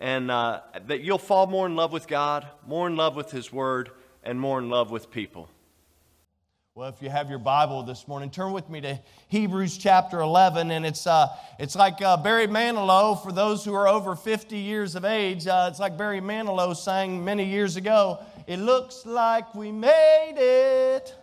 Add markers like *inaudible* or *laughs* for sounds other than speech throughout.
and uh, that you'll fall more in love with God, more in love with His Word, and more in love with people. Well, if you have your Bible this morning, turn with me to Hebrews chapter 11. And it's, uh, it's like uh, Barry Manilow, for those who are over 50 years of age, uh, it's like Barry Manilow sang many years ago It looks like we made it.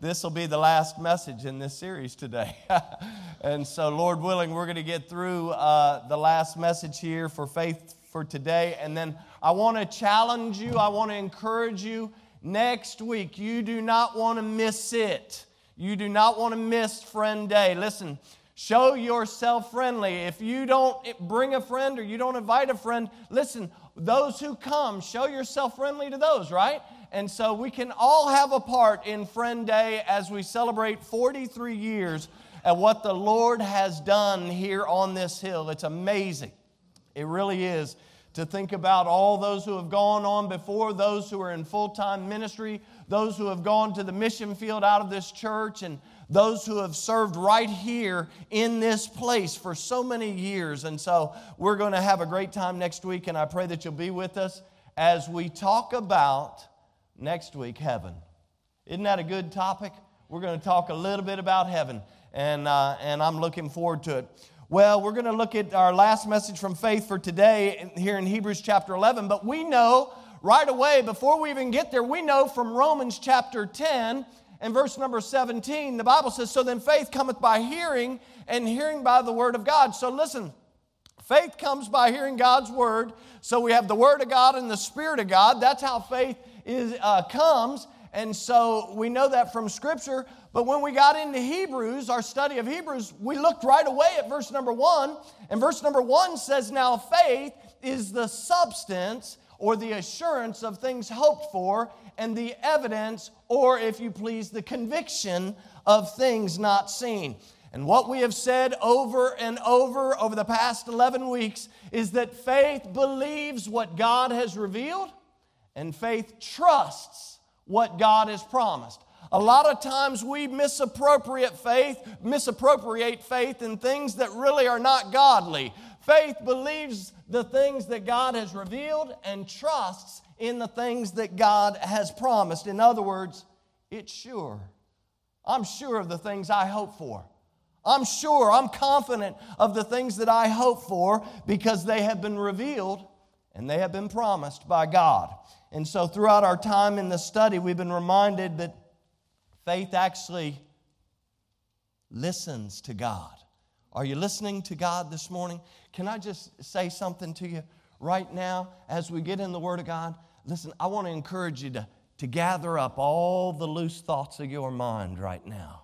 This will be the last message in this series today. *laughs* and so, Lord willing, we're going to get through uh, the last message here for faith for today. And then I want to challenge you, I want to encourage you next week. You do not want to miss it. You do not want to miss Friend Day. Listen, show yourself friendly. If you don't bring a friend or you don't invite a friend, listen, those who come, show yourself friendly to those, right? And so we can all have a part in Friend Day as we celebrate 43 years at what the Lord has done here on this hill. It's amazing. It really is to think about all those who have gone on before, those who are in full time ministry, those who have gone to the mission field out of this church, and those who have served right here in this place for so many years. And so we're going to have a great time next week, and I pray that you'll be with us as we talk about next week heaven. Isn't that a good topic? We're going to talk a little bit about heaven, and, uh, and I'm looking forward to it. Well, we're going to look at our last message from faith for today here in Hebrews chapter 11, but we know right away, before we even get there, we know from Romans chapter 10 and verse number 17, the Bible says, So then faith cometh by hearing, and hearing by the word of God. So listen, faith comes by hearing God's word. So we have the word of God and the spirit of God. That's how faith is, uh, comes. And so we know that from Scripture. But when we got into Hebrews, our study of Hebrews, we looked right away at verse number one. And verse number one says, Now faith is the substance or the assurance of things hoped for, and the evidence, or if you please, the conviction of things not seen. And what we have said over and over over the past 11 weeks is that faith believes what God has revealed and faith trusts what God has promised. A lot of times we misappropriate faith, misappropriate faith in things that really are not godly. Faith believes the things that God has revealed and trusts in the things that God has promised. In other words, it's sure. I'm sure of the things I hope for. I'm sure, I'm confident of the things that I hope for because they have been revealed and they have been promised by God. And so, throughout our time in the study, we've been reminded that faith actually listens to God. Are you listening to God this morning? Can I just say something to you right now as we get in the Word of God? Listen, I want to encourage you to, to gather up all the loose thoughts of your mind right now.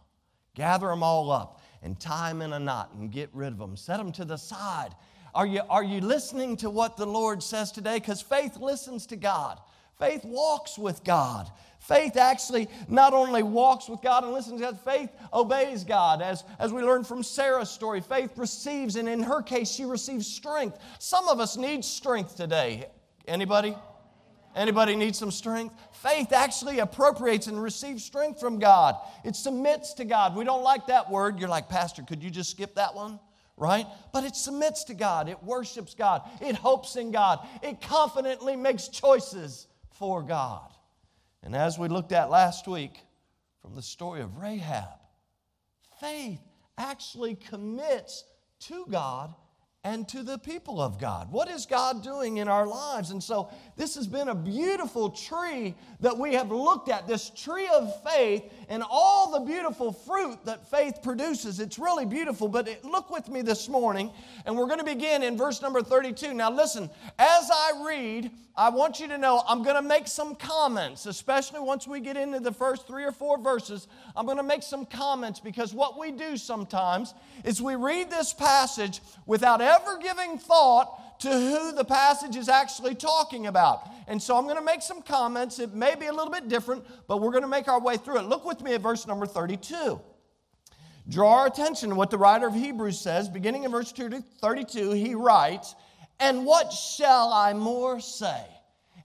Gather them all up and tie them in a knot and get rid of them. Set them to the side. Are you, are you listening to what the Lord says today? Because faith listens to God. Faith walks with God. Faith actually not only walks with God and listens to God, faith obeys God. As, as we learned from Sarah's story, faith receives, and in her case, she receives strength. Some of us need strength today. Anybody? Anybody need some strength? Faith actually appropriates and receives strength from God. It submits to God. We don't like that word. You're like, Pastor, could you just skip that one? right? But it submits to God, it worships God, it hopes in God, it confidently makes choices for God. And as we looked at last week from the story of Rahab, faith actually commits to God and to the people of God. What is God doing in our lives? And so, this has been a beautiful tree that we have looked at this tree of faith and all the beautiful fruit that faith produces. It's really beautiful. But it, look with me this morning, and we're going to begin in verse number 32. Now, listen, as I read, I want you to know I'm going to make some comments, especially once we get into the first three or four verses. I'm going to make some comments because what we do sometimes is we read this passage without ever giving thought to who the passage is actually talking about. And so I'm going to make some comments. It may be a little bit different, but we're going to make our way through it. Look with me at verse number 32. Draw our attention to what the writer of Hebrews says. Beginning in verse 32, he writes, And what shall I more say?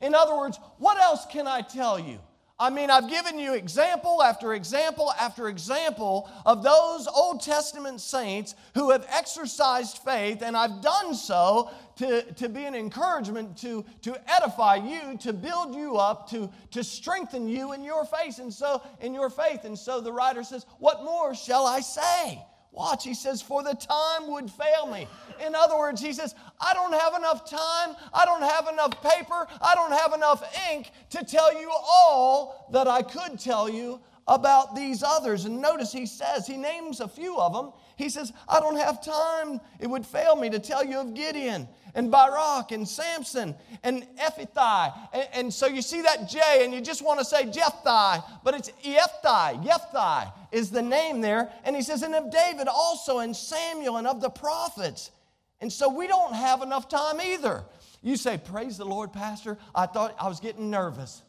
In other words, what else can I tell you? I mean, I've given you example after example after example of those Old Testament saints who have exercised faith, and I've done so to, to be an encouragement, to, to edify you, to build you up, to, to strengthen you in your faith. And so, in your faith. And so the writer says, What more shall I say? Watch, he says, for the time would fail me. In other words, he says, I don't have enough time, I don't have enough paper, I don't have enough ink to tell you all that I could tell you about these others. And notice he says, he names a few of them. He says, I don't have time, it would fail me to tell you of Gideon and Barak and Samson and Ephithai. And, and, so you see that J and you just want to say Jephthah, but it's Ephthai. Jephthae is the name there. And he says, and of David also and Samuel and of the prophets. And so we don't have enough time either. You say, Praise the Lord, Pastor. I thought I was getting nervous.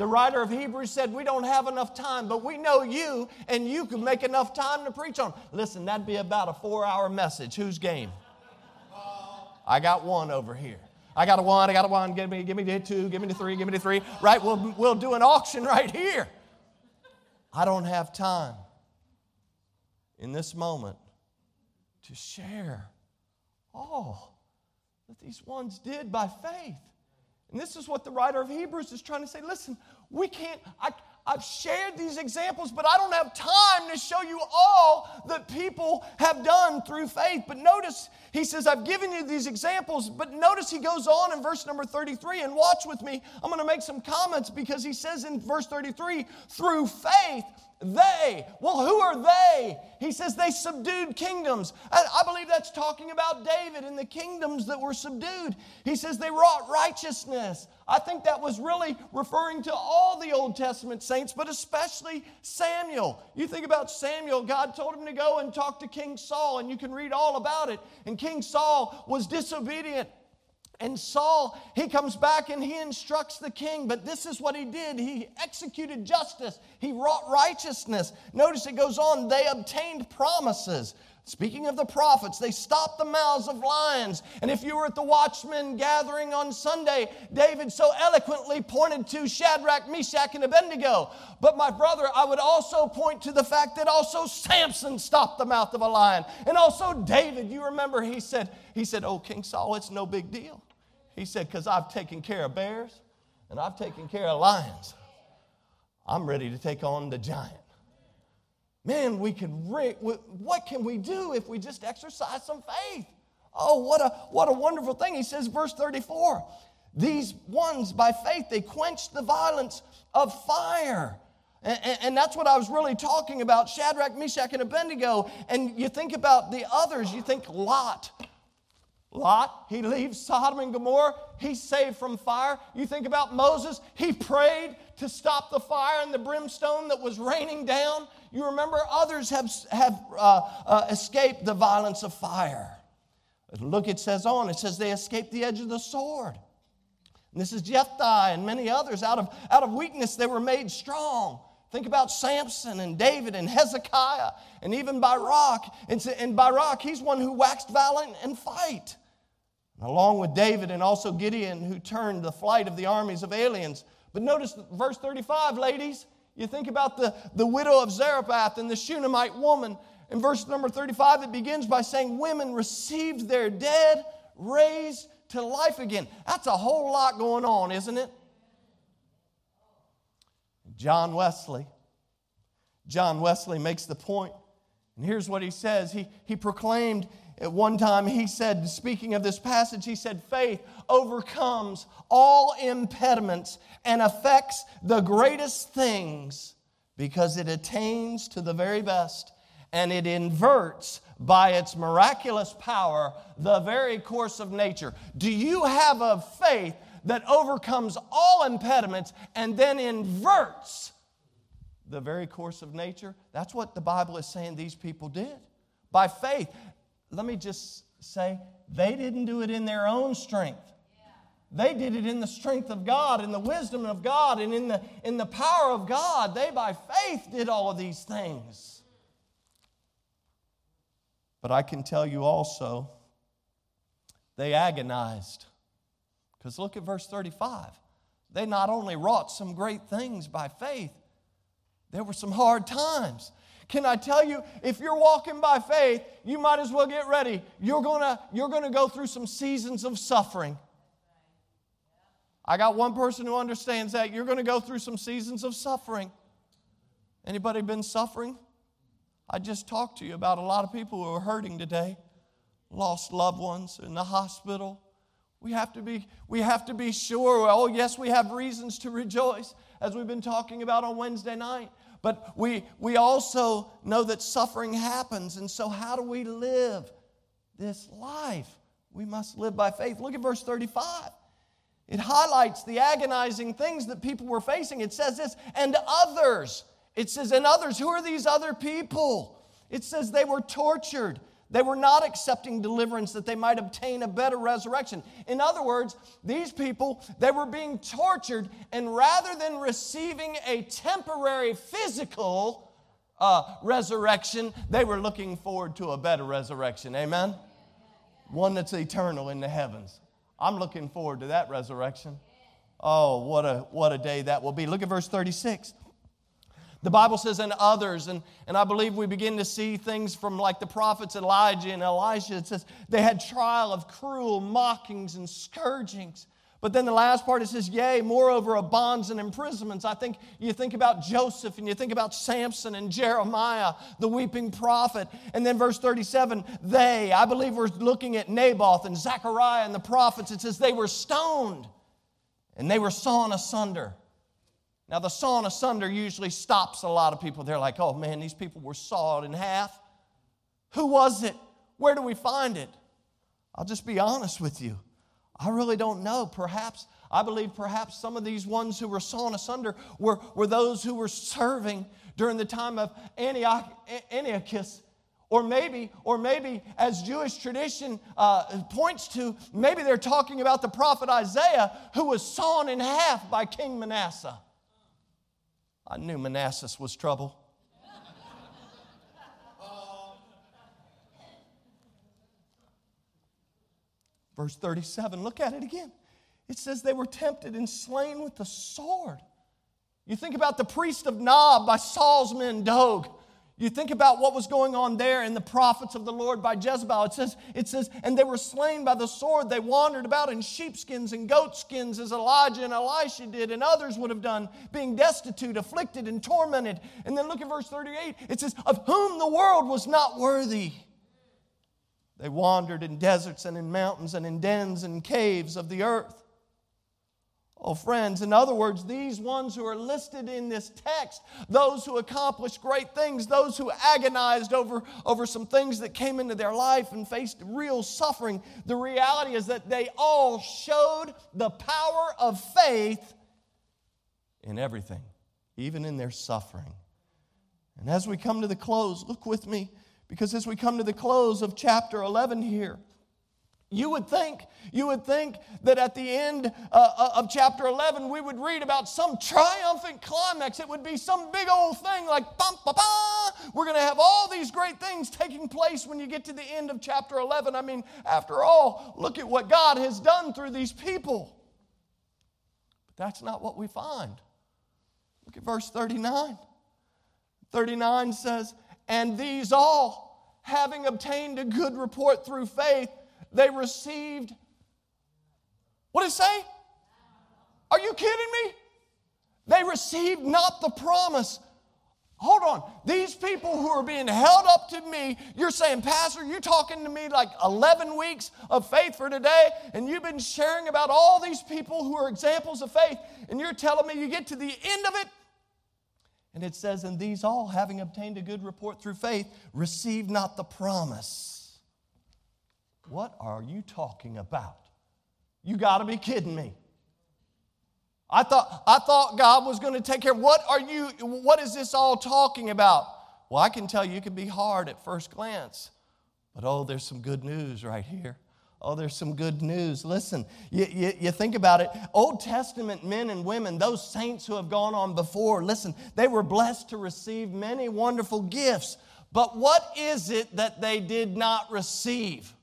The writer of Hebrews said, We don't have enough time, but we know you, and you can make enough time to preach on. Listen, that'd be about a four hour message. Who's game? I got one over here. I got a one, I got a one, give me, give me the two, give me the three, give me the three. Right? We'll, we'll do an auction *laughs* right here. I don't have time in this moment to share all that these ones did by faith. And this is what the writer of Hebrews is trying to say. Listen, we can't, I, I've shared these examples, but I don't have time to show you all that people have done through faith. But notice, he says, I've given you these examples, but notice he goes on in verse number 33, and watch with me. I'm going to make some comments because he says in verse 33, through faith, they. Well, who are they? He says they subdued kingdoms. I, believe that's talking about David and the kingdoms that were subdued. He says they wrought righteousness. I think that was really referring to all the Old Testament saints, but especially Samuel. You think about Samuel, God told him to go and talk to King Saul, and you can read all about it. And King Saul was disobedient. And Saul, he comes back and he instructs the king, but this is what he did. He executed justice, he wrought righteousness. Notice it goes on, they obtained promises. Speaking of the prophets, they stopped the mouths of lions. And if you were at the watchman gathering on Sunday, David so eloquently pointed to Shadrach, Meshach, and Abednego. But my brother, I would also point to the fact that also Samson stopped the mouth of a lion. And also David, you remember he said, he said, Oh, King Saul, it's no big deal. He said, Because I've taken care of bears and I've taken care of lions. I'm ready to take on the giant. Man, we can what can we do if we just exercise some faith? Oh, what a what a wonderful thing. He says verse 34. These ones by faith they quenched the violence of fire. And, and, that's what I was really talking about Shadrach, Meshach, and Abednego. And you think about the others, you think Lot. Lot, he leaves Sodom and Gomorrah. He's saved from fire. You think about Moses, he prayed to stop the fire and the brimstone that was raining down. You remember others have, have uh, uh, escaped the violence of fire. Look, it says on, it says they escaped the edge of the sword. And this is Jephthah and many others. Out of, out of weakness, they were made strong. Think about Samson and David and Hezekiah and even Barak. And, Barak, he's one who waxed valiant and fight along with David and also Gideon, who turned the flight of the armies of aliens. But notice verse 35, ladies. You think about the, the widow of Zarephath and the Shunammite woman. In verse number 35, it begins by saying, Women received their dead raised to life again. That's a whole lot going on, isn't it? John Wesley. John Wesley makes the point, and here's what he says. He, he proclaimed at one time, he said, speaking of this passage, he said, faith overcomes all impediments and affects the greatest things because it attains to the very best and it inverts by its miraculous power the very course of nature. Do you have a faith that overcomes all impediments and then inverts the very course of nature? That's what the Bible is saying these people did. By faith, let me just say they didn't do it in their own strength. They did it in the strength of God, in the wisdom of God, and in the, in the power of God. They, by faith, did all of these things. But I can tell you also, they agonized. Because look at verse 35. They not only wrought some great things by faith, there were some hard times. Can I tell you, if you're walking by faith, you might as well get ready. You're gonna, you're gonna go through some seasons of suffering. I got one person who understands that. You're to go through some seasons of suffering. Anybody been suffering? I just talked to you about a lot of people who are hurting today, lost loved ones in the hospital. We have to be, we have to be sure. Oh, yes, we have reasons to rejoice, as we've been talking about on Wednesday night. But we, we also know that suffering happens. And so, how do we live this life? We must live by faith. Look at verse 35. It highlights the agonizing things that people were facing. It says this, and others. It says, and others. Who are these other people? It says they were tortured. They were not accepting deliverance that they might obtain a better resurrection. In other words, these people, they were being tortured, and rather than receiving a temporary physical uh, resurrection, they were looking forward to a better resurrection. Amen? One that's eternal in the heavens. I'm looking forward to that resurrection. Oh, what a, what a day that will be. Look at verse 36. The Bible says, and others, and, and I believe we begin to see things from like the prophets Elijah and Elisha. It says they had trial of cruel mockings and scourgings. But then the last part it says, Yea, moreover, of bonds and imprisonments. I think you think about Joseph and you think about Samson and Jeremiah, the weeping prophet. And then verse 37, they, I believe we're looking at Naboth and Zechariah and the prophets. It says they were stoned and they were sawn asunder. Now, the sawn asunder usually stops a lot of people. They're like, oh man, these people were sawed in half. Who was it? Where do we find it? I'll just be honest with you. I really don't know. Perhaps, I believe perhaps some of these ones who were sawn asunder were, were those who were serving during the time of Antiochus. Or maybe, or maybe, as Jewish tradition uh, points to, maybe they're talking about the prophet Isaiah who was sawn in half by King Manasseh. I knew Manasseh was trouble. Um, verse 37, look at it again. It says they were tempted and slain with the sword. You think about the priest of Nob by Saul's men Doeg. You think about what was going on there in the prophets of the Lord by Jezebel. It says, it says, and they were slain by the sword. They wandered about in sheepskins and goatskins as Elijah and Elisha did, and others would have done, being destitute, afflicted, and tormented. And then look at verse 38. It says, Of whom the world was not worthy. They wandered in deserts and in mountains and in dens and caves of the earth. Oh, friends, in other words, these ones who are listed in this text, those who accomplished great things, those who agonized over, over some things that came into their life and faced real suffering, the reality is that they all showed the power of faith in everything, even in their suffering. And as we come to the close, look with me because as we come to the close of chapter 11 here, you would think, you would think that at the end uh, uh of chapter 11, we would read about some triumphant climax. It would be some big old thing like, bum, ba, ba. we're going to have all these great things taking place when you get to the end of chapter 11. I mean, after all, look at what God has done through these people. But that's not what we find. Look at verse 39. 39 says, and these all, having obtained a good report through faith, they received. What did it say? Are you kidding me? They received not the promise. Hold on. These people who are being held up to me, you're saying, Pastor, you're talking to me like 11 weeks of faith for today, and you've been sharing about all these people who are examples of faith, and you're telling me you get to the end of it and it says, And these all, having obtained a good report through faith, received not the promise. What are you talking about? You got to be kidding me. I thought, I thought God was going to take care. What are you, what is this all talking about? Well, I can tell you it can be hard at first glance, But oh, there's some good news right here. Oh, there's some good news. Listen, you, you, you, think about it. Old Testament men and women, those saints who have gone on before, listen, they were blessed to receive many wonderful gifts. But what is it that they did not receive?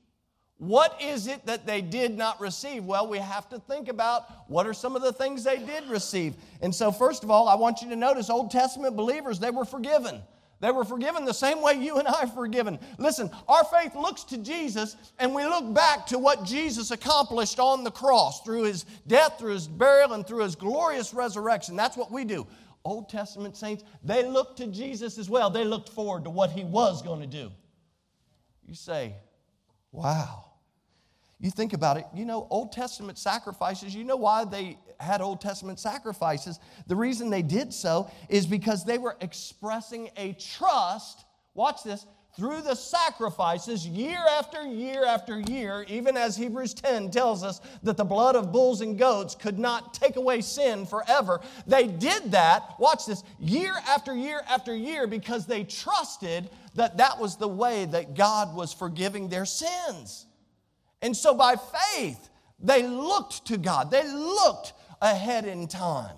What is it that they did not receive? Well, we have to think about what are some of the things they did receive. And so, first of all, I want you to notice Old Testament believers, they were forgiven. They were forgiven the same way you and I are forgiven. Listen, our faith looks to Jesus and we look back to what Jesus accomplished on the cross through his death, through his burial, and through his glorious resurrection. That's what we do. Old Testament saints, they looked to Jesus as well. They looked forward to what he was going to do. You say, wow. You think about it, you know, Old Testament sacrifices, you know why they had Old Testament sacrifices? The reason they did so is because they were expressing a trust, watch this, through the sacrifices year after year after year, even as Hebrews 10 tells us that the blood of bulls and goats could not take away sin forever. They did that, watch this, year after year after year because they trusted that that was the way that God was forgiving their sins. And so by faith, they looked to God. They looked ahead in time.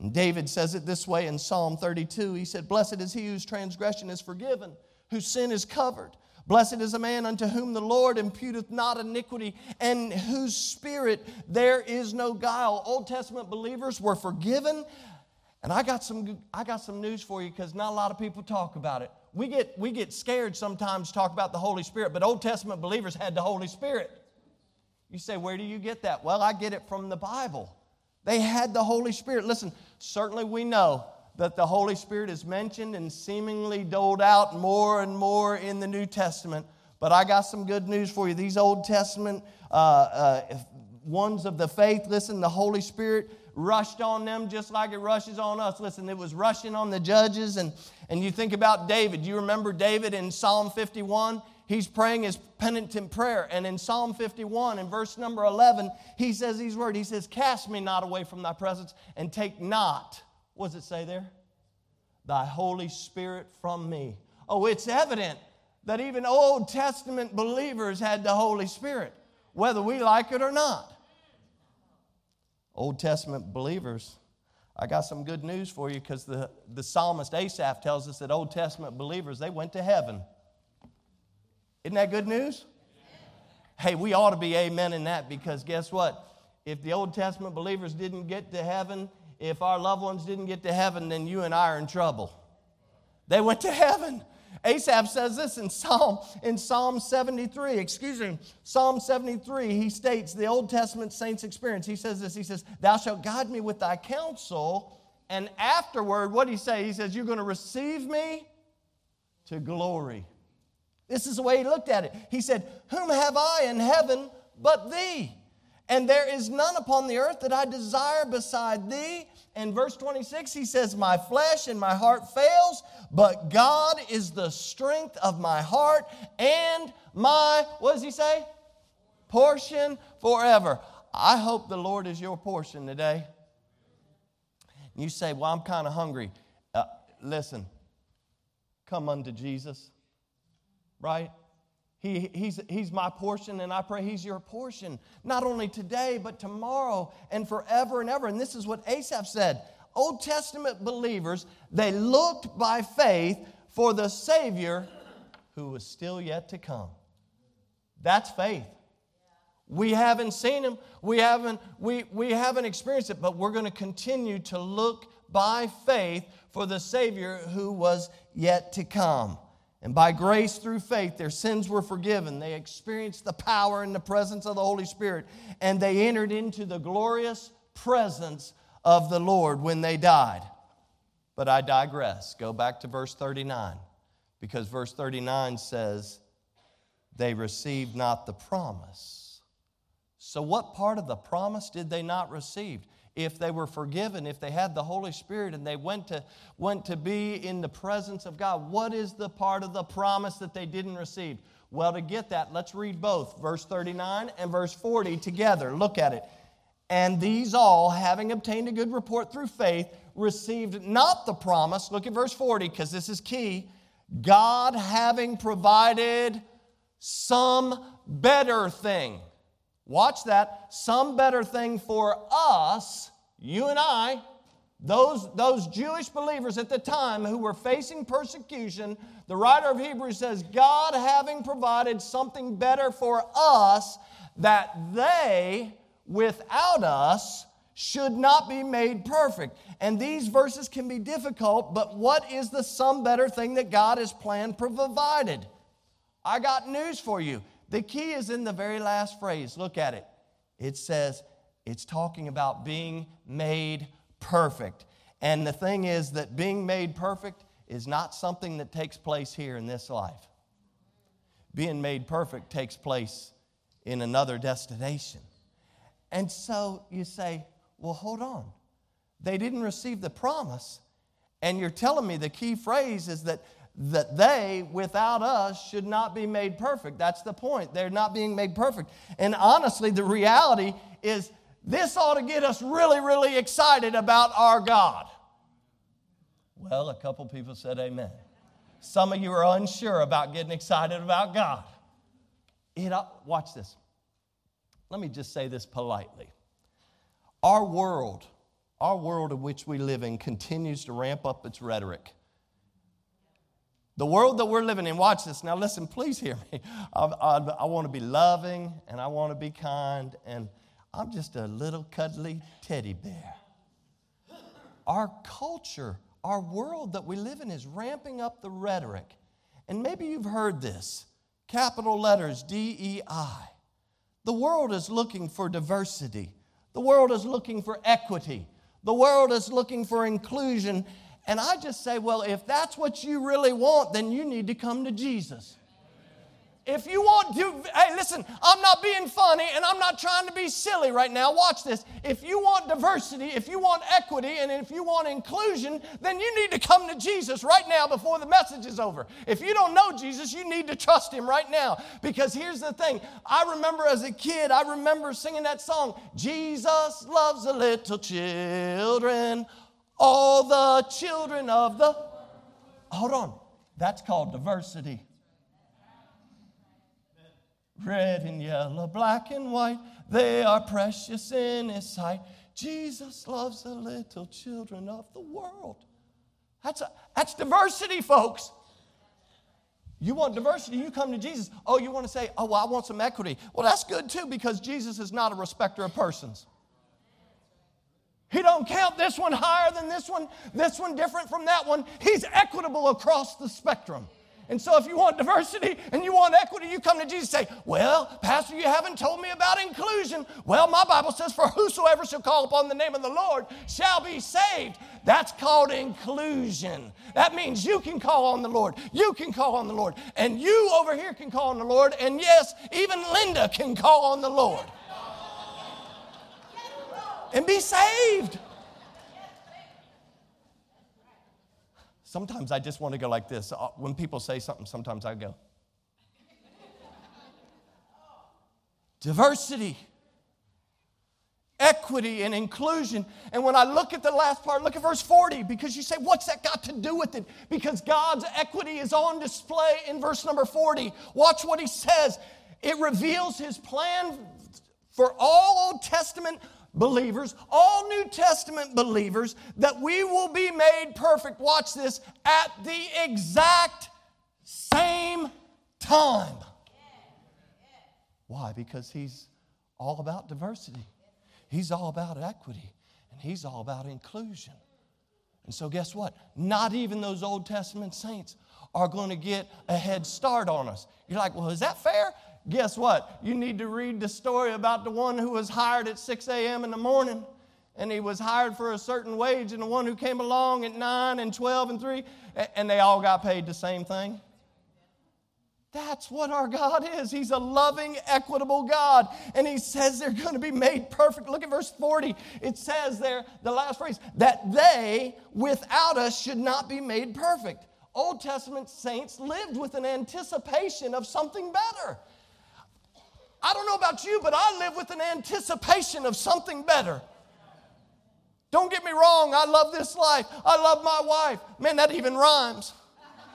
And David says it this way in Psalm 32. He said, Blessed is he whose transgression is forgiven, whose sin is covered. Blessed is a man unto whom the Lord imputeth not iniquity, and whose spirit there is no guile. Old Testament believers were forgiven. And I got some, I got some news for you because not a lot of people talk about it we get, we get scared sometimes to talk about the Holy Spirit, but Old Testament believers had the Holy Spirit. You say, where do you get that? Well, I get it from the Bible. They had the Holy Spirit. Listen, certainly we know that the Holy Spirit is mentioned and seemingly doled out more and more in the New Testament. But I got some good news for you. These Old Testament uh, uh, ones of the faith, listen, the Holy Spirit rushed on them just like it rushes on us. Listen, it was rushing on the judges. And, and you think about David. You remember David in Psalm 51? He's praying his penitent prayer. And in Psalm 51, in verse number 11, he says these words He says, Cast me not away from thy presence, and take not, what does it say there? Thy Holy Spirit from me. Oh, it's evident that even Old Testament believers had the Holy Spirit, whether we like it or not. Old Testament believers, I got some good news for you because the, the psalmist Asaph tells us that Old Testament believers, they went to heaven. Isn't that good news? Hey, we ought to be amen in that because guess what? If the Old Testament believers didn't get to heaven, if our loved ones didn't get to heaven, then you and I are in trouble. They went to heaven. Asaph says this in Psalm, in Psalm 73, excuse me, Psalm 73, he states the Old Testament saints' experience. He says this, he says, Thou shalt guide me with thy counsel, and afterward, what he say? He says, You're going to receive me to glory. This is the way he looked at it. He said, Whom have I in heaven but thee? And there is none upon the earth that I desire beside thee. In verse 26, he says, My flesh and my heart fails, but God is the strength of my heart and my, what does he say? Portion forever. I hope the Lord is your portion today. You say, Well, I'm kind of hungry. Uh, listen, come unto Jesus, right? He, he's, he's my portion, and I pray He's your portion, not only today, but tomorrow and forever and ever. And this is what Asaph said Old Testament believers, they looked by faith for the Savior who was still yet to come. That's faith. We haven't seen him, we haven't, we, we haven't experienced it, but we're going to continue to look by faith for the Savior who was yet to come. And by grace through faith, their sins were forgiven. They experienced the power and the presence of the Holy Spirit, and they entered into the glorious presence of the Lord when they died. But I digress. Go back to verse 39, because verse 39 says, They received not the promise. So, what part of the promise did they not receive? If they were forgiven, if they had the Holy Spirit and they went to, went to be in the presence of God, what is the part of the promise that they didn't receive? Well, to get that, let's read both verse 39 and verse 40 together. Look at it. And these all, having obtained a good report through faith, received not the promise. Look at verse 40 because this is key. God having provided some better thing. Watch that. Some better thing for us, you and I, those, those Jewish believers at the time who were facing persecution, the writer of Hebrews says, God having provided something better for us, that they, without us, should not be made perfect. And these verses can be difficult, but what is the some better thing that God has planned provided? I got news for you. The key is in the very last phrase. Look at it. It says, it's talking about being made perfect. And the thing is that being made perfect is not something that takes place here in this life. Being made perfect takes place in another destination. And so you say, well, hold on. They didn't receive the promise. And you're telling me the key phrase is that, that they, without us, should not be made perfect. That's the point. They're not being made perfect. And honestly, the reality is this ought to get us really, really excited about our God. Well, a couple people said amen. Some of you are unsure about getting excited about God. It, watch this. Let me just say this politely. Our world, our world in which we live in, continues to ramp up its rhetoric. The world that we're living in, watch this. Now, listen, please hear me. *laughs* I, I, I want to be loving and I want to be kind, and I'm just a little cuddly teddy bear. Our culture, our world that we live in is ramping up the rhetoric. And maybe you've heard this capital letters DEI. The world is looking for diversity. The world is looking for equity. The world is looking for inclusion. And I just say, well, if that's what you really want, then you need to come to Jesus. If you want to, hey, listen, I'm not being funny and I'm not trying to be silly right now. Watch this. If you want diversity, if you want equity, and if you want inclusion, then you need to come to Jesus right now before the message is over. If you don't know Jesus, you need to trust Him right now. Because here's the thing I remember as a kid, I remember singing that song, Jesus loves the little children, all the children of the. Hold on. That's called diversity red and yellow, black and white. They are precious in His sight. Jesus loves the little children of the world. That's, a, that's diversity, folks. You want diversity, you come to Jesus. Oh, you want to say, oh, well, I want some equity. Well, that's good too because Jesus is not a respecter of persons. He don't count this one higher than this one, this one different from that one. He's equitable across the spectrum. And so, if you want diversity and you want equity, you come to Jesus and say, Well, Pastor, you haven't told me about inclusion. Well, my Bible says, For whosoever shall call upon the name of the Lord shall be saved. That's called inclusion. That means you can call on the Lord. You can call on the Lord. And you over here can call on the Lord. And yes, even Linda can call on the Lord and be saved. Sometimes I just want to go like this. Uh, when people say something, sometimes I go. Diversity, equity, and inclusion. And when I look at the last part, look at verse 40, because you say, what's that got to do with it? Because God's equity is on display in verse number 40. Watch what he says. It reveals his plan for all Old Testament believers, all New Testament believers, that we will be made perfect, watch this, at the exact same time. Why? Because He's all about diversity, He's all about equity, and He's all about inclusion. And so, guess what? Not even those Old Testament saints are going to get a head start on us. You're like, well, is that fair? Guess what? You need to read the story about the one who was hired at 6 a.m. in the morning and he was hired for a certain wage, and the one who came along at 9 and 12 and 3, and they all got paid the same thing. That's what our God is. He's a loving, equitable God. And He says they're going to be made perfect. Look at verse 40. It says there, the last phrase, that they without us should not be made perfect. Old Testament saints lived with an anticipation of something better. I don't know about you, but I live with an anticipation of something better. Don't get me wrong, I love this life. I love my wife. Man, that even rhymes.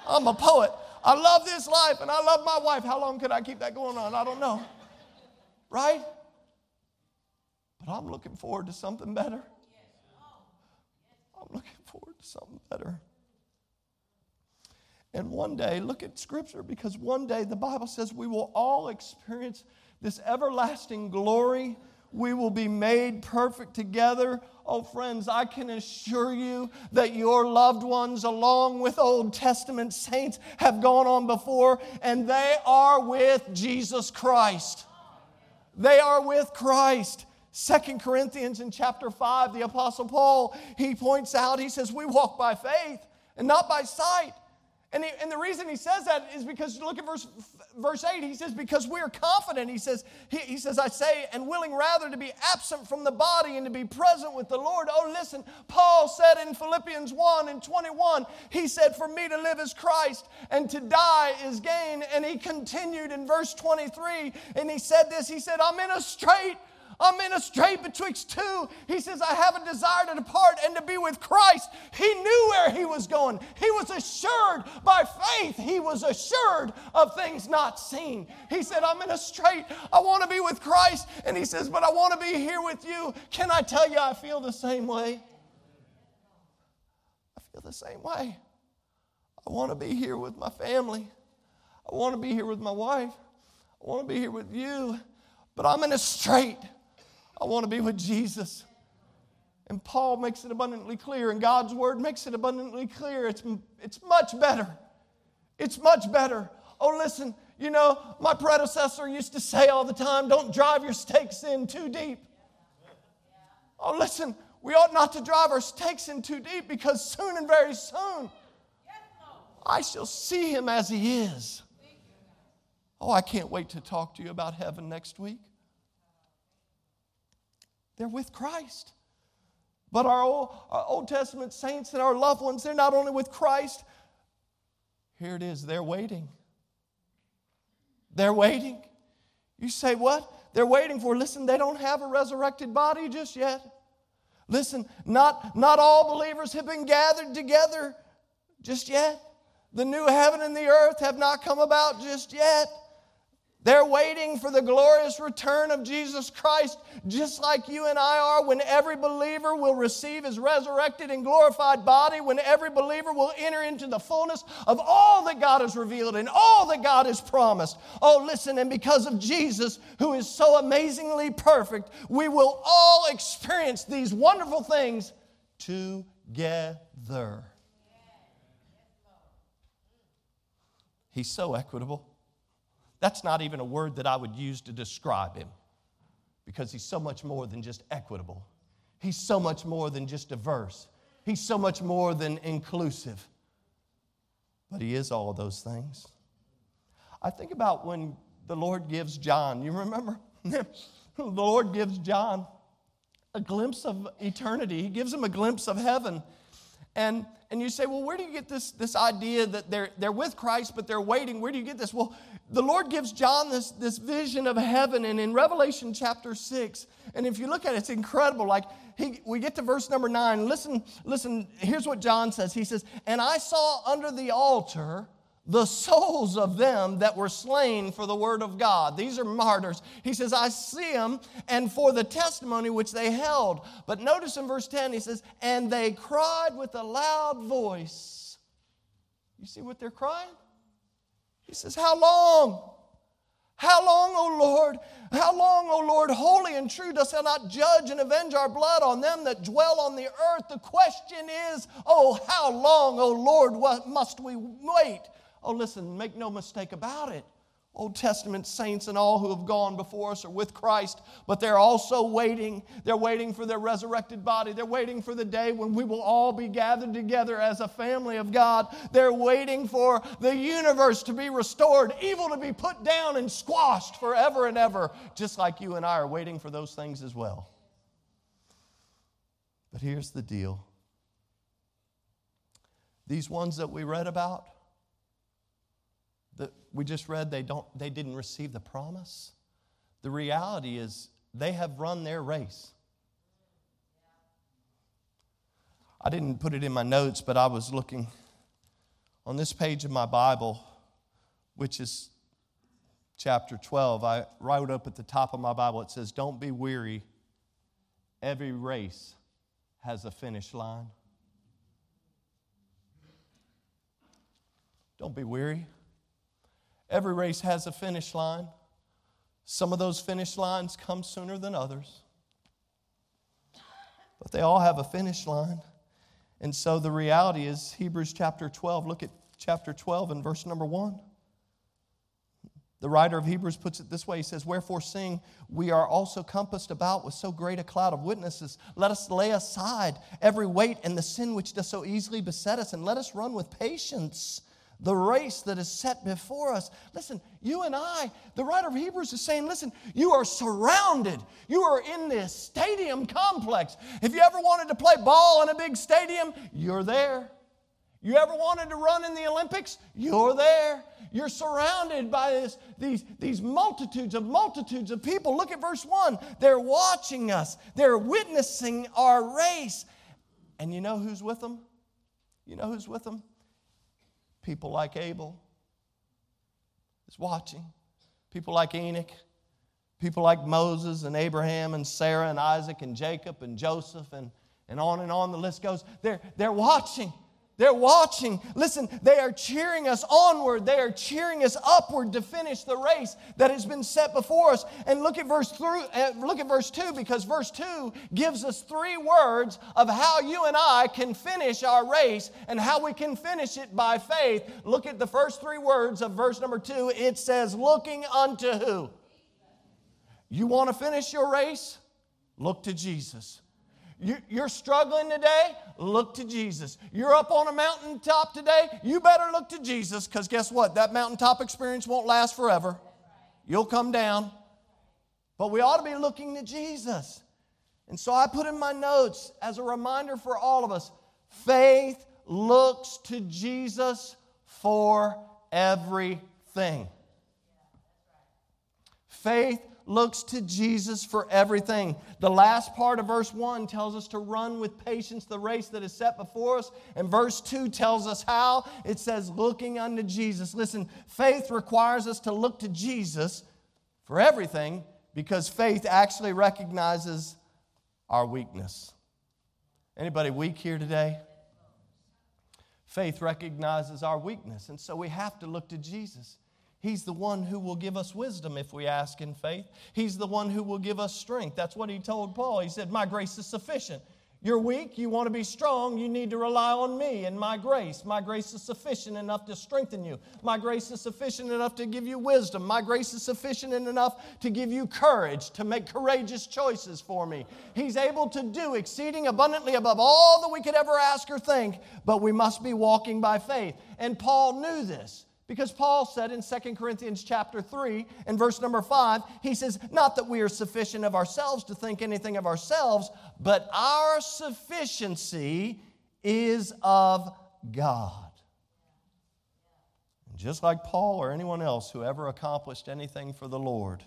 I'm a poet. I love this life and I love my wife. How long could I keep that going on? I don't know. Right? But I'm looking forward to something better. I'm looking forward to something better. And one day, look at scripture because one day the Bible says we will all experience this everlasting glory. We will be made perfect together. Oh, friends, I can assure you that your loved ones, along with Old Testament saints, have gone on before, and they are with Jesus Christ. They are with Christ. Second Corinthians in chapter 5, the Apostle Paul, he points out, he says, We walk by faith and not by sight. And, he, and the reason he says that is because look at verse, verse 8. He says, Because we are confident. He says, he, he says, I say, and willing rather to be absent from the body and to be present with the Lord. Oh, listen, Paul said in Philippians 1 and 21, he said, For me to live is Christ and to die is gain. And he continued in verse 23, and he said this He said, I'm in a strait I'm in a strait betwixt two. He says, I have a desire to depart and to be with Christ. He knew where he was going. He was assured by faith. He was assured of things not seen. He said, I'm in a strait. I want to be with Christ. And he says, But I want to be here with you. Can I tell you, I feel the same way? I feel the same way. I want to be here with my family. I want to be here with my wife. I want to be here with you. But I'm in a strait. I want to be with Jesus. And Paul makes it abundantly clear, and God's word makes it abundantly clear. It's, it's much better. It's much better. Oh, listen, you know, my predecessor used to say all the time don't drive your stakes in too deep. Oh, listen, we ought not to drive our stakes in too deep because soon and very soon I shall see him as he is. Oh, I can't wait to talk to you about heaven next week. They're with Christ. But our Old, our Old Testament saints and our loved ones, they're not only with Christ, here it is, they're waiting. They're waiting. You say, what? They're waiting for, listen, they don't have a resurrected body just yet. Listen, not, not all believers have been gathered together just yet. The new heaven and the earth have not come about just yet. They're waiting for the glorious return of Jesus Christ, just like you and I are, when every believer will receive his resurrected and glorified body, when every believer will enter into the fullness of all that God has revealed and all that God has promised. Oh, listen, and because of Jesus, who is so amazingly perfect, we will all experience these wonderful things together. He's so equitable. That's not even a word that I would use to describe him because he's so much more than just equitable. He's so much more than just diverse. He's so much more than inclusive. But he is all those things. I think about when the Lord gives John, you remember? *laughs* the Lord gives John a glimpse of eternity, he gives him a glimpse of heaven. And, and you say, well, where do you get this, this idea that they're, they're with Christ, but they're waiting? Where do you get this? Well, the Lord gives John this, this vision of heaven, and in Revelation chapter 6, and if you look at it, it's incredible. Like, he, we get to verse number 9. Listen, listen, here's what John says. He says, And I saw under the altar the souls of them that were slain for the word of God. These are martyrs. He says, I see them, and for the testimony which they held. But notice in verse 10, he says, And they cried with a loud voice. You see what they're crying? He says, How long? How long, O Lord? How long, O Lord, holy and true, dost thou not judge and avenge our blood on them that dwell on the earth? The question is, oh, how long, O Lord, must we wait? Oh, listen, make no mistake about it. Old Testament saints and all who have gone before us are with Christ, but they're also waiting. They're waiting for their resurrected body. They're waiting for the day when we will all be gathered together as a family of God. They're waiting for the universe to be restored, evil to be put down and squashed forever and ever, just like you and I are waiting for those things as well. But here's the deal these ones that we read about, we just read they, don't, they didn't receive the promise. The reality is they have run their race. I didn't put it in my notes, but I was looking on this page of my Bible. which is chapter 12. I wrote up at the top of my Bible, it says, Don't be weary. Every race has a finish line. Don't be weary. Every race has a finish line. Some of those finish lines come sooner than others, but they all have a finish line. And so the reality is, Hebrews chapter 12, look at chapter 12 and verse number 1. The writer of Hebrews puts it this way He says, Wherefore, seeing we are also compassed about with so great a cloud of witnesses, let us lay aside every weight and the sin which does so easily beset us, and let us run with patience the race that is set before us. Listen, you and I, the writer of Hebrews is saying, listen, you are surrounded. You are in this stadium complex. If you ever wanted to play ball in a big stadium, you're there. You ever wanted to run in the Olympics? You're there. You're surrounded by this, these, these multitudes of multitudes of people. Look at verse 1. They're watching us, they're witnessing our race. And you know who's with them? You know who's with them? People like Abel is watching. People like Enoch. People like Moses and Abraham and Sarah and Isaac and Jacob and Joseph and, and on and on the list goes. They're, they're watching. They're watching. Listen, they are cheering us onward. They are cheering us upward to finish the race that has been set before us. And look at verse uh, look at verse 2 because verse 2 gives us three words of how you and I can finish our race and how we can finish it by faith. Look at the first three words of verse number 2. It says looking unto who? You want to finish your race? Look to Jesus. You're struggling today? Look to Jesus. You're up on a mountaintop today? You better look to Jesus because guess what? That mountaintop experience won't last forever. You'll come down. But we ought to be looking to Jesus. And so I put in my notes as a reminder for all of us faith looks to Jesus for everything. Faith looks to Jesus for everything. The last part of verse 1 tells us to run with patience the race that is set before us. And verse 2 tells us how. It says, looking unto Jesus. Listen, faith requires us to look to Jesus for everything because faith actually recognizes our weakness. Anybody weak here today? Faith recognizes our weakness, and so we have to look to Jesus. He's the one who will give us wisdom if we ask in faith. He's the one who will give us strength. That's what he told Paul. He said, My grace is sufficient. You're weak, you want to be strong, you need to rely on me and my grace. My grace is sufficient enough to strengthen you. My grace is sufficient enough to give you wisdom. My grace is sufficient enough to give you courage, to make courageous choices for me. He's able to do exceeding abundantly above all that we could ever ask or think, but we must be walking by faith. And Paul knew this. Because Paul said in 2 Corinthians chapter 3 and verse number 5, he says, Not that we are sufficient of ourselves to think anything of ourselves, but our sufficiency is of God. And just like Paul or anyone else who ever accomplished anything for the Lord,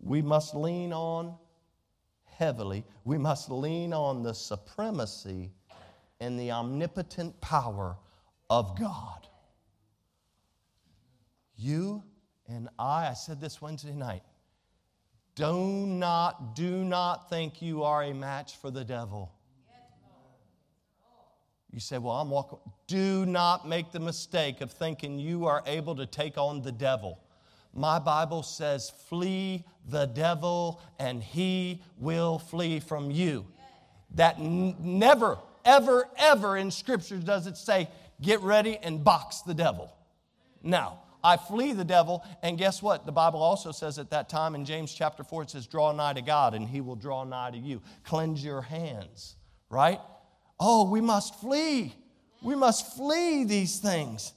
we must lean on heavily, we must lean on the supremacy and the omnipotent power of God. You and I, I said this Wednesday night, do not, do not think you are a match for the devil. You say, Well, I'm walking. Do not make the mistake of thinking you are able to take on the devil. My Bible says, Flee the devil and he will flee from you. That n- never, ever, ever in Scripture does it say, Get ready and box the devil. Now, I flee the devil. And guess what? The Bible also says at that time in James chapter 4, it says, Draw nigh to God, and he will draw nigh to you. Cleanse your hands, right? Oh, we must flee. We must flee these things.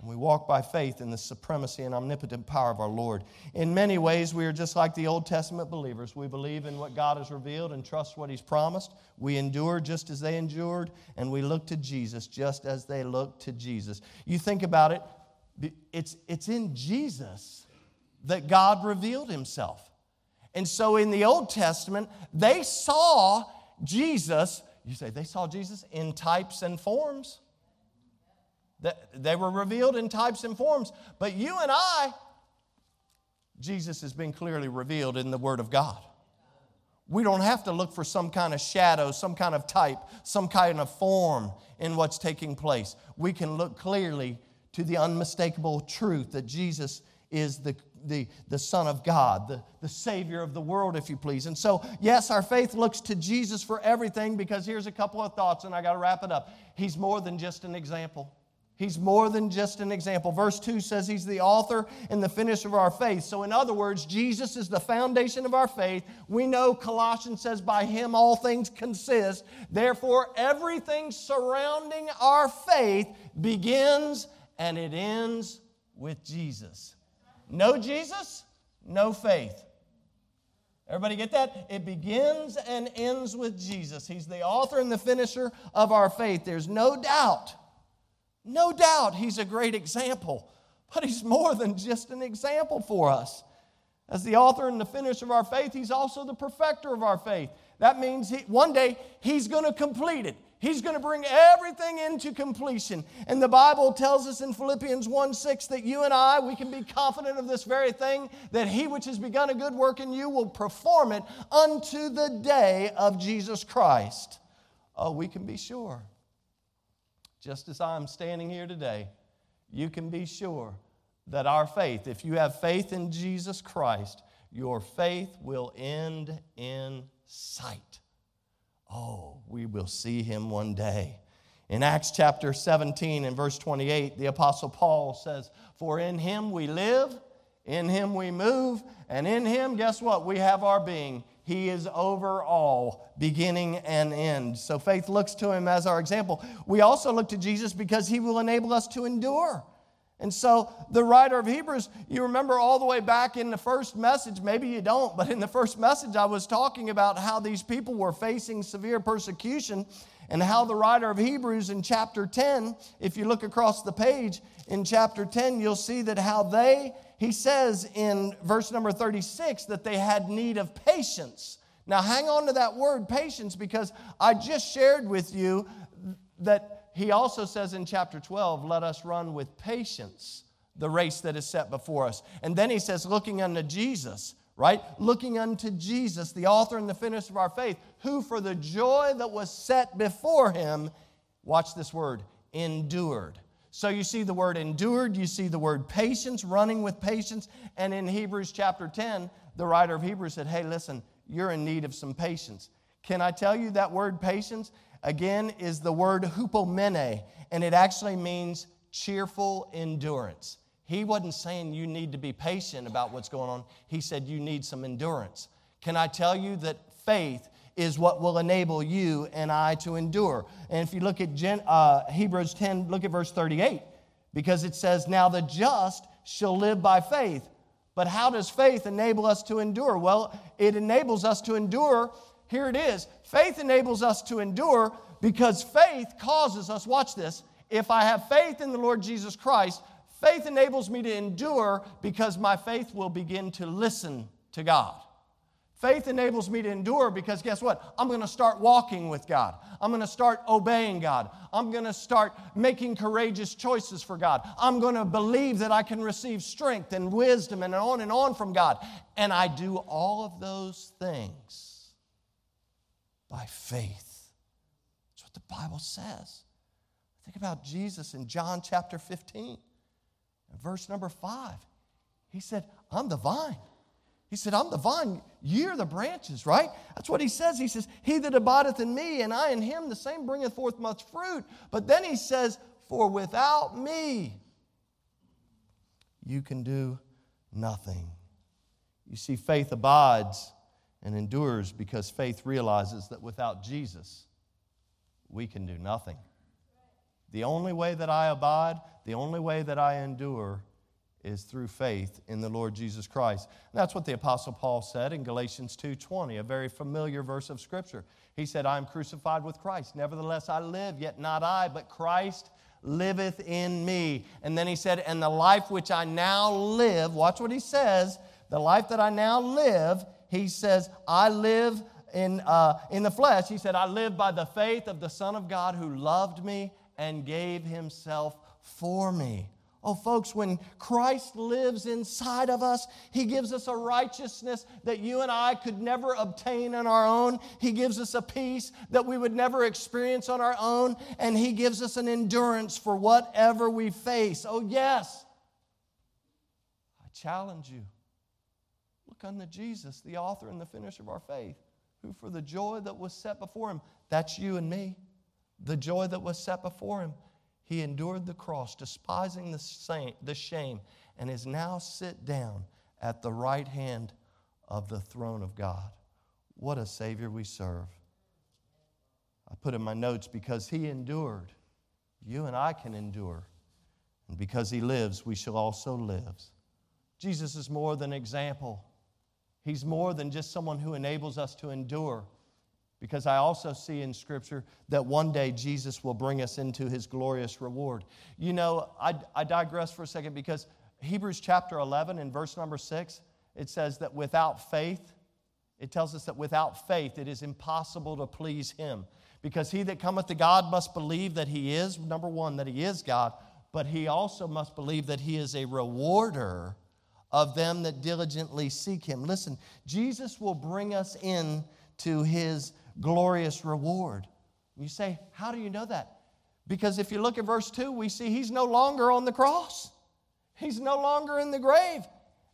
And we walk by faith in the supremacy and omnipotent power of our Lord. In many ways, we are just like the Old Testament believers. We believe in what God has revealed and trust what He's promised. We endure just as they endured, and we look to Jesus just as they looked to Jesus. You think about it, it's, it's in Jesus that God revealed himself. And so in the Old Testament, they saw Jesus. You say they saw Jesus in types and forms. They were revealed in types and forms. But you and I, Jesus has been clearly revealed in the Word of God. We don't have to look for some kind of shadow, some kind of type, some kind of form in what's taking place. We can look clearly to the unmistakable truth that Jesus is the, the, the Son of God, the, the Savior of the world, if you please. And so, yes, our faith looks to Jesus for everything because here's a couple of thoughts, and I got to wrap it up. He's more than just an example. He's more than just an example. Verse 2 says he's the author and the finisher of our faith. So, in other words, Jesus is the foundation of our faith. We know Colossians says, by him all things consist. Therefore, everything surrounding our faith begins and it ends with Jesus. No Jesus, no faith. Everybody get that? It begins and ends with Jesus. He's the author and the finisher of our faith. There's no doubt no doubt he's a great example, but he's more than just an example for us. As the author and the finisher of our faith, he's also the perfecter of our faith. That means he, one day he's going to complete it. He's going to bring everything into completion. And the Bible tells us in Philippians 1 6 that you and I, we can be confident of this very thing, that he which has begun a good work in you will perform it unto the day of Jesus Christ. Oh, we can be sure just as I'm standing here today, you can be sure that our faith, if you have faith in Jesus Christ, your faith will end in sight. Oh, we will see him one day. In Acts chapter 17 and verse 28, the Apostle Paul says, For in him we live, in him we move, and in him, guess what? We have our being. He is over all, beginning and end. So faith looks to him as our example. We also look to Jesus because he will enable us to endure. And so the writer of Hebrews, you remember all the way back in the first message, maybe you don't, but in the first message, I was talking about how these people were facing severe persecution and how the writer of Hebrews in chapter 10, if you look across the page in chapter 10, you'll see that how they he says in verse number 36 that they had need of patience. Now, hang on to that word patience because I just shared with you that he also says in chapter 12, let us run with patience the race that is set before us. And then he says, looking unto Jesus, right? Looking unto Jesus, the author and the finisher of our faith, who for the joy that was set before him, watch this word, endured so you see the word endured, you see the word patience, running with patience. And in Hebrews chapter 10, the writer of Hebrews said, Hey, listen, you're in need of some patience. Can I tell you that word patience, again, is the word hupomene, and it actually means cheerful endurance. He wasn't saying you need to be patient about what's going on, he said you need some endurance. Can I tell you that faith is what will enable you and I to endure. And if you look at Gen, uh, Hebrews 10, look at verse 38, because it says, Now the just shall live by faith. But how does faith enable us to endure? Well, it enables us to endure. Here it is faith enables us to endure because faith causes us, watch this, if I have faith in the Lord Jesus Christ, faith enables me to endure because my faith will begin to listen to God. Faith enables me to endure because guess what? I'm going to start walking with God. I'm going to start obeying God. I'm going to start making courageous choices for God. I'm going to believe that I can receive strength and wisdom and on and on from God. And I do all of those things by faith. That's what the Bible says. Think about Jesus in John chapter 15, verse number 5. He said, I'm the vine. He said, I'm the vine, you're the branches, right? That's what he says. He says, He that abideth in me, and I in him, the same bringeth forth much fruit. But then he says, For without me, you can do nothing. You see, faith abides and endures because faith realizes that without Jesus, we can do nothing. The only way that I abide, the only way that I endure is through faith in the Lord Jesus Christ. And that's what the apostle Paul said in Galatians 2:20, a very familiar verse of scripture. He said, "I am crucified with Christ; nevertheless I live, yet not I, but Christ liveth in me." And then he said, "And the life which I now live, watch what he says, the life that I now live, he says, I live in, uh, in the flesh. He said, I live by the faith of the Son of God who loved me and gave himself for me. Oh, folks, when Christ lives inside of us, He gives us a righteousness that you and I could never obtain on our own. He gives us a peace that we would never experience on our own. And He gives us an endurance for whatever we face. Oh, yes. I challenge you. Look unto Jesus, the author and the finisher of our faith, who for the joy that was set before Him, that's you and me, the joy that was set before Him he endured the cross, despising the, the shame, and is now sit down at the right hand of the throne of God. What a Savior we serve. I put in my notes because He endured, you and I can endure. And because He lives, we shall also live. Jesus is more than an example. He's more than just someone who enables us to endure. Because I also see in Scripture that one day Jesus will bring us into his glorious reward. You know, I, I digress for a second because Hebrews chapter 11 and verse number 6, it says that without faith, it tells us that without faith it is impossible to please him. Because he that cometh to God must believe that he is, number one, that he is God, but he also must believe that he is a rewarder of them that diligently seek him. Listen, Jesus will bring us in to his glorious reward. You say, How do you know that? Because if you look at verse 2, we see he's no longer on the cross, he's no longer in the grave.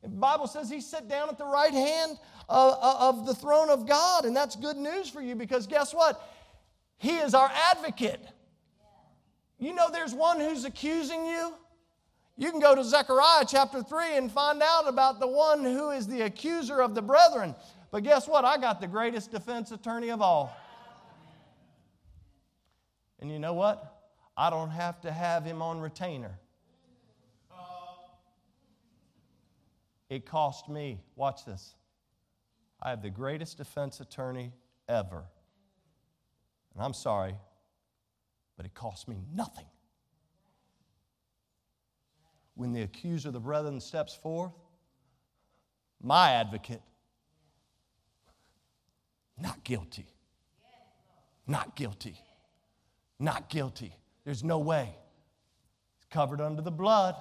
The Bible says he sat down at the right hand of, of the throne of God, and that's good news for you because guess what? He is our advocate. You know, there's one who's accusing you. You can go to Zechariah chapter 3 and find out about the one who is the accuser of the brethren. But guess what? I got the greatest defense attorney of all. And you know what? I don't have to have him on retainer. It cost me, watch this. I have the greatest defense attorney ever. And I'm sorry, but it cost me nothing. When the accuser of the brethren steps forth, my advocate not guilty. Not guilty. Not guilty. There's no way. It's covered under the blood,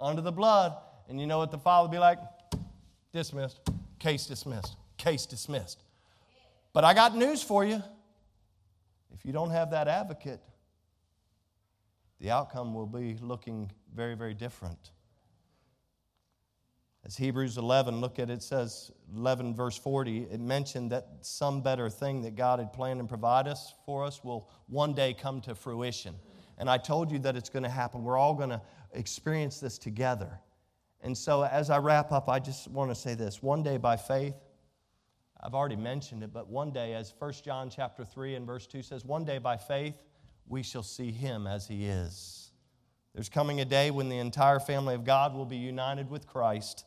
under the blood. And you know what the father be like? Dismissed. Case dismissed. Case dismissed. But I got news for you. If you don't have that advocate, the outcome will be looking very, very different. As Hebrews 11, look at it, says 11 verse 40, it mentioned that some better thing that God had planned and provided us for us will one day come to fruition. And I told you that it's going to happen. We're all going to experience this together. And so as I wrap up, I just want to say this. One day by faith, I've already mentioned it, but one day, as 1 John chapter 3 and verse 2 says, one day by faith, we shall see him as he is. There's coming a day when the entire family of God will be united with Christ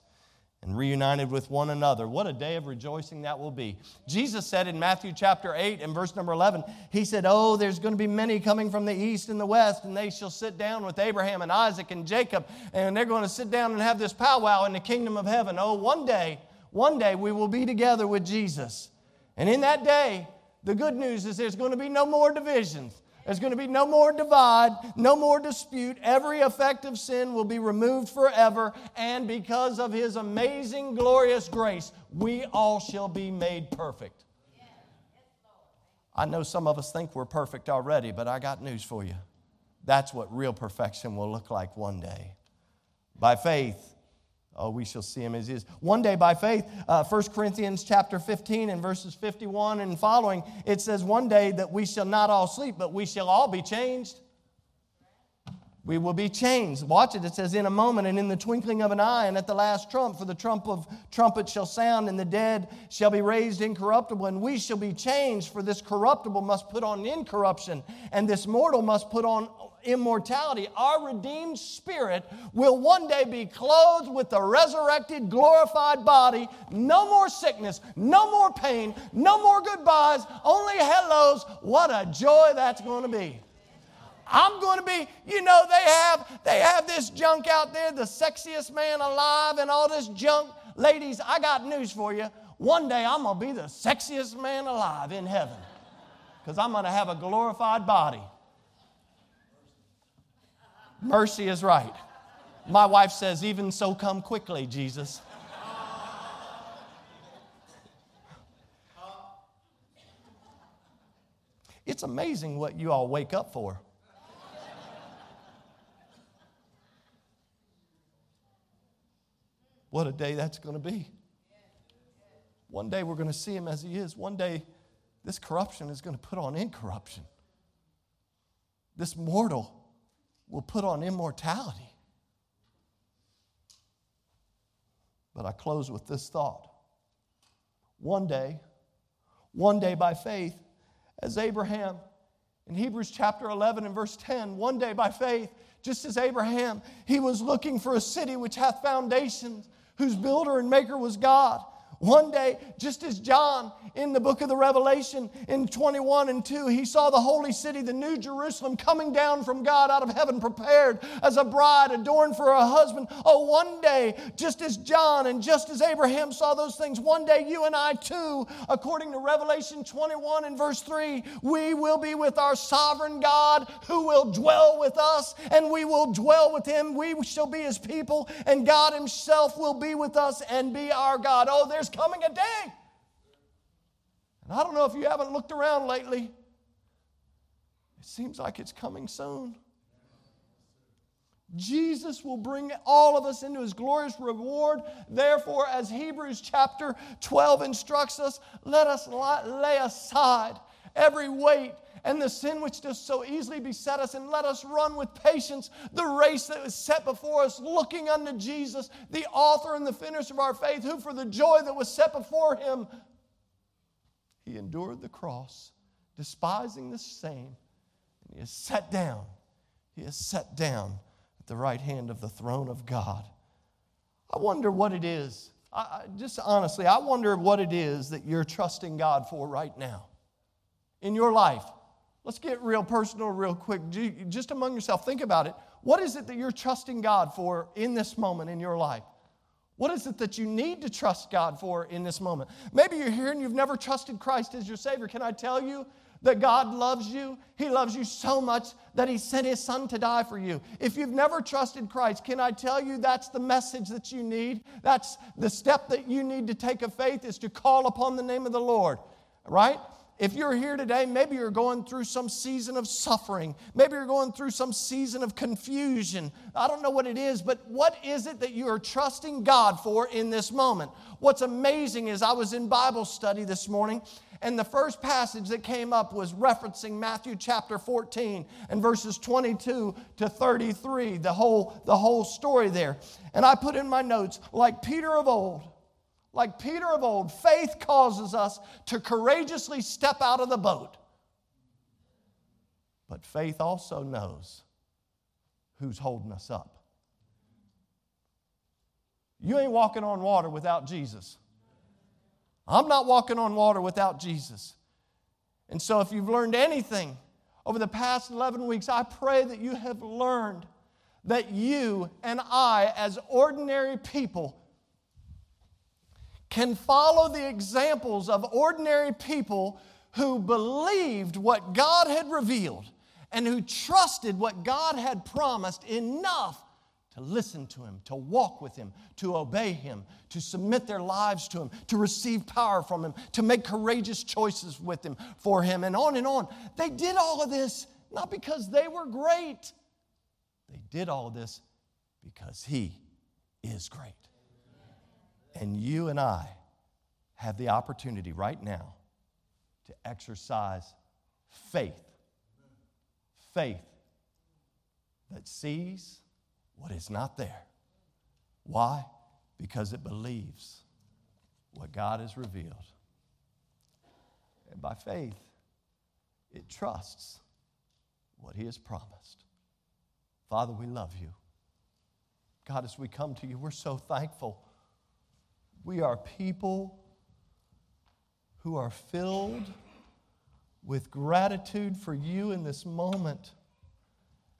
and reunited with one another. What a day of rejoicing that will be. Jesus said in Matthew chapter 8 and verse number 11, He said, Oh, there's going to be many coming from the east and the west, and they shall sit down with Abraham and Isaac and Jacob, and they're going to sit down and have this powwow in the kingdom of heaven. Oh, one day, one day we will be together with Jesus. And in that day, the good news is there's going to be no more divisions. There's going to be no more divide, no more dispute. Every effect of sin will be removed forever. And because of His amazing, glorious grace, we all shall be made perfect. I know some of us think we're perfect already, but I got news for you. That's what real perfection will look like one day. By faith, Oh, we shall see him as he is. One day by faith, uh, 1 Corinthians chapter 15 and verses 51 and following, it says, One day that we shall not all sleep, but we shall all be changed. We will be changed. Watch it. It says, In a moment and in the twinkling of an eye, and at the last trump, for the trump of trumpet shall sound, and the dead shall be raised incorruptible, and we shall be changed. For this corruptible must put on incorruption, and this mortal must put on immortality, our redeemed spirit will one day be clothed with the resurrected, glorified body. No more sickness, no more pain, no more goodbyes, only hellos. What a joy that's going to be. I'm going to be, you know, they have they have this junk out there, the sexiest man alive and all this junk. Ladies, I got news for you. One day I'm going to be the sexiest man alive in heaven. Cuz I'm going to have a glorified body. Mercy is right. My wife says, Even so, come quickly, Jesus. It's amazing what you all wake up for. What a day that's going to be. One day we're going to see him as he is. One day this corruption is going to put on incorruption. This mortal will put on immortality. But I close with this thought. One day, one day by faith, as Abraham in Hebrews chapter 11 and verse 10, one day by faith, just as Abraham, he was looking for a city which hath foundations, whose builder and maker was God. One day, just as John in the book of the Revelation in 21 and 2, he saw the holy city, the new Jerusalem, coming down from God out of heaven, prepared as a bride adorned for her husband. Oh, one day, just as John and just as Abraham saw those things, one day you and I too, according to Revelation 21 and verse 3, we will be with our sovereign God who will dwell with us, and we will dwell with him. We shall be his people, and God himself will be with us and be our God. Oh, there's coming a day. And I don't know if you haven't looked around lately, it seems like it's coming soon. Jesus will bring all of us into his glorious reward. Therefore, as Hebrews chapter 12 instructs us, let us lay aside every weight and the sin which does so easily beset us, and let us run with patience the race that is set before us, looking unto Jesus, the author and the finisher of our faith, who for the joy that was set before him, he endured the cross, despising the same, and he is set down. He is set down at the right hand of the throne of God. I wonder what it is. I, just honestly, I wonder what it is that you're trusting God for right now in your life. Let's get real personal, real quick. Just among yourself, think about it. What is it that you're trusting God for in this moment in your life? What is it that you need to trust God for in this moment? Maybe you're here and you've never trusted Christ as your Savior. Can I tell you that God loves you? He loves you so much that He sent His Son to die for you. If you've never trusted Christ, can I tell you that's the message that you need? That's the step that you need to take of faith is to call upon the name of the Lord, right? If you're here today, maybe you're going through some season of suffering. Maybe you're going through some season of confusion. I don't know what it is, but what is it that you are trusting God for in this moment? What's amazing is I was in Bible study this morning, and the first passage that came up was referencing Matthew chapter 14 and verses 22 to 33, the whole, the whole story there. And I put in my notes, like Peter of old, like Peter of old, faith causes us to courageously step out of the boat. But faith also knows who's holding us up. You ain't walking on water without Jesus. I'm not walking on water without Jesus. And so, if you've learned anything over the past 11 weeks, I pray that you have learned that you and I, as ordinary people, can follow the examples of ordinary people who believed what God had revealed and who trusted what God had promised enough to listen to Him, to walk with Him, to obey Him, to submit their lives to Him, to receive power from Him, to make courageous choices with Him, for Him, and on and on. They did all of this not because they were great, they did all of this because He is great. And you and I have the opportunity right now to exercise faith. Faith that sees what is not there. Why? Because it believes what God has revealed. And by faith, it trusts what He has promised. Father, we love you. God, as we come to you, we're so thankful we are people who are filled with gratitude for you in this moment.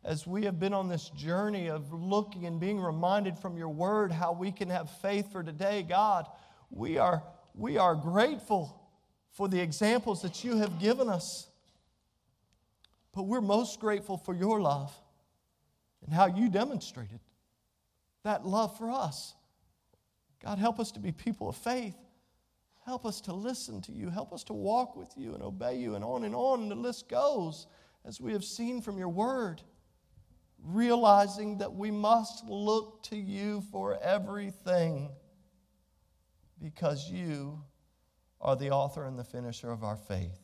As we have been on this journey of looking and being reminded from your word how we can have faith for today, God, we are, we are grateful for the examples that you have given us. But we're most grateful for your love. and how you demonstrated that love for us. God, help us to be people of faith. Help us to listen to you. Help us to walk with you and obey you, and on and on the list goes, as we have seen from your word. Realizing that we must look to you for everything because you are the author and the finisher of our faith.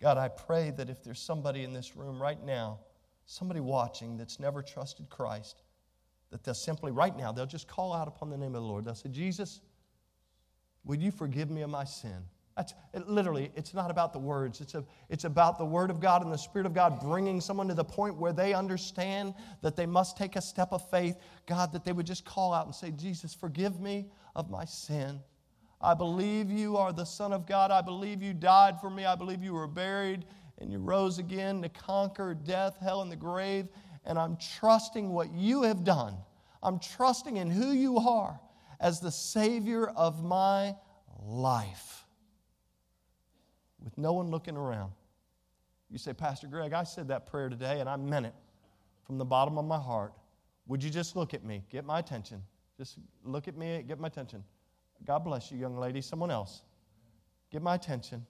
God, I pray that if there's somebody in this room right now, somebody watching that's never trusted Christ, that they'll simply, right now, they'll just call out upon the name of the Lord. They'll say, Jesus, would you forgive me of my sin? That's, it, literally, it's not about the words. It's, a, it's about the Word of God and the Spirit of God bringing someone to the point where they understand that they must take a step of faith. God, that they would just call out and say, Jesus, forgive me of my sin. I believe you are the Son of God. I believe you died for me. I believe you were buried and you rose again to conquer death, hell, and the grave. And I'm trusting what you have done. I'm trusting in who you are as the Savior of my life. With no one looking around. You say, Pastor Greg, I said that prayer today and I meant it from the bottom of my heart. Would you just look at me? Get my attention. Just look at me, get my attention. God bless you, young lady. Someone else. Get my attention.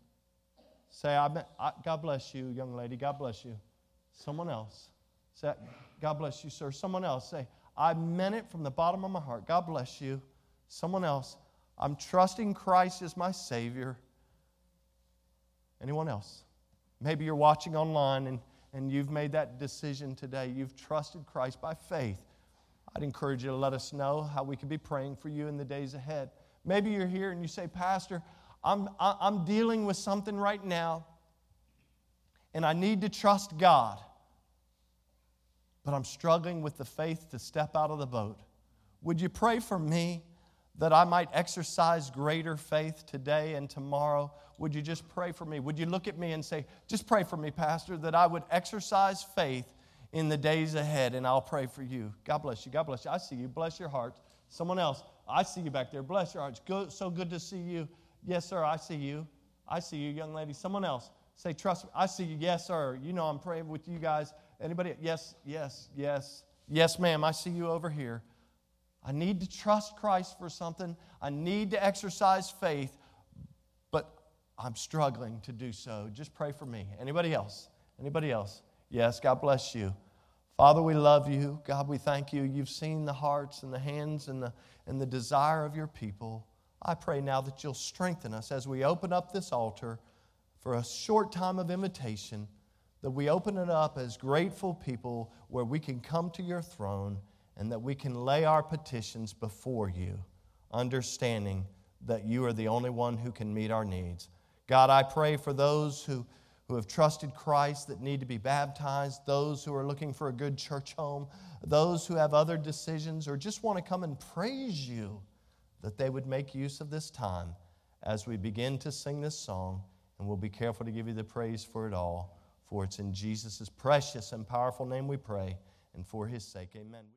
Say, I, I, God bless you, young lady. God bless you. Someone else. Say, God bless you, sir. Someone else. Say, I meant it from the bottom of my heart. God bless you. Someone else. I'm trusting Christ as my Savior. Anyone else? Maybe you're watching online and, and you've made that decision today. You've trusted Christ by faith. I'd encourage you to let us know how we can be praying for you in the days ahead. Maybe you're here and you say, Pastor, I'm, I'm dealing with something right now and I need to trust God, but I'm struggling with the faith to step out of the boat. Would you pray for me that I might exercise greater faith today and tomorrow? Would you just pray for me? Would you look at me and say, Just pray for me, Pastor, that I would exercise faith in the days ahead, and I'll pray for you. God bless you. God bless you. I see you. Bless your heart. Someone else, I see you back there. Bless your heart. Good, so good to see you. Yes, sir, I see you. I see you, young lady. Someone else, say, trust me. I see you. Yes, sir. You know I'm praying with you guys. Anybody? Yes, yes, yes. Yes, ma'am. I see you over here. I need to trust Christ for something. I need to exercise faith, but I'm struggling to do so. Just pray for me. Anybody else? Anybody else? Yes, God bless you. Father, we love you. God, we thank you. You've seen the hearts and the hands and the, and the desire of your people. I pray now that you'll strengthen us as we open up this altar for a short time of invitation, that we open it up as grateful people where we can come to your throne and that we can lay our petitions before you, understanding that you are the only one who can meet our needs. God, I pray for those who who have trusted Christ that need to be baptized, those who are looking for a good church home, those who have other decisions or just want to come and praise you, that they would make use of this time as we begin to sing this song, and we'll be careful to give you the praise for it all. For it's in Jesus' precious and powerful name we pray, and for his sake, amen.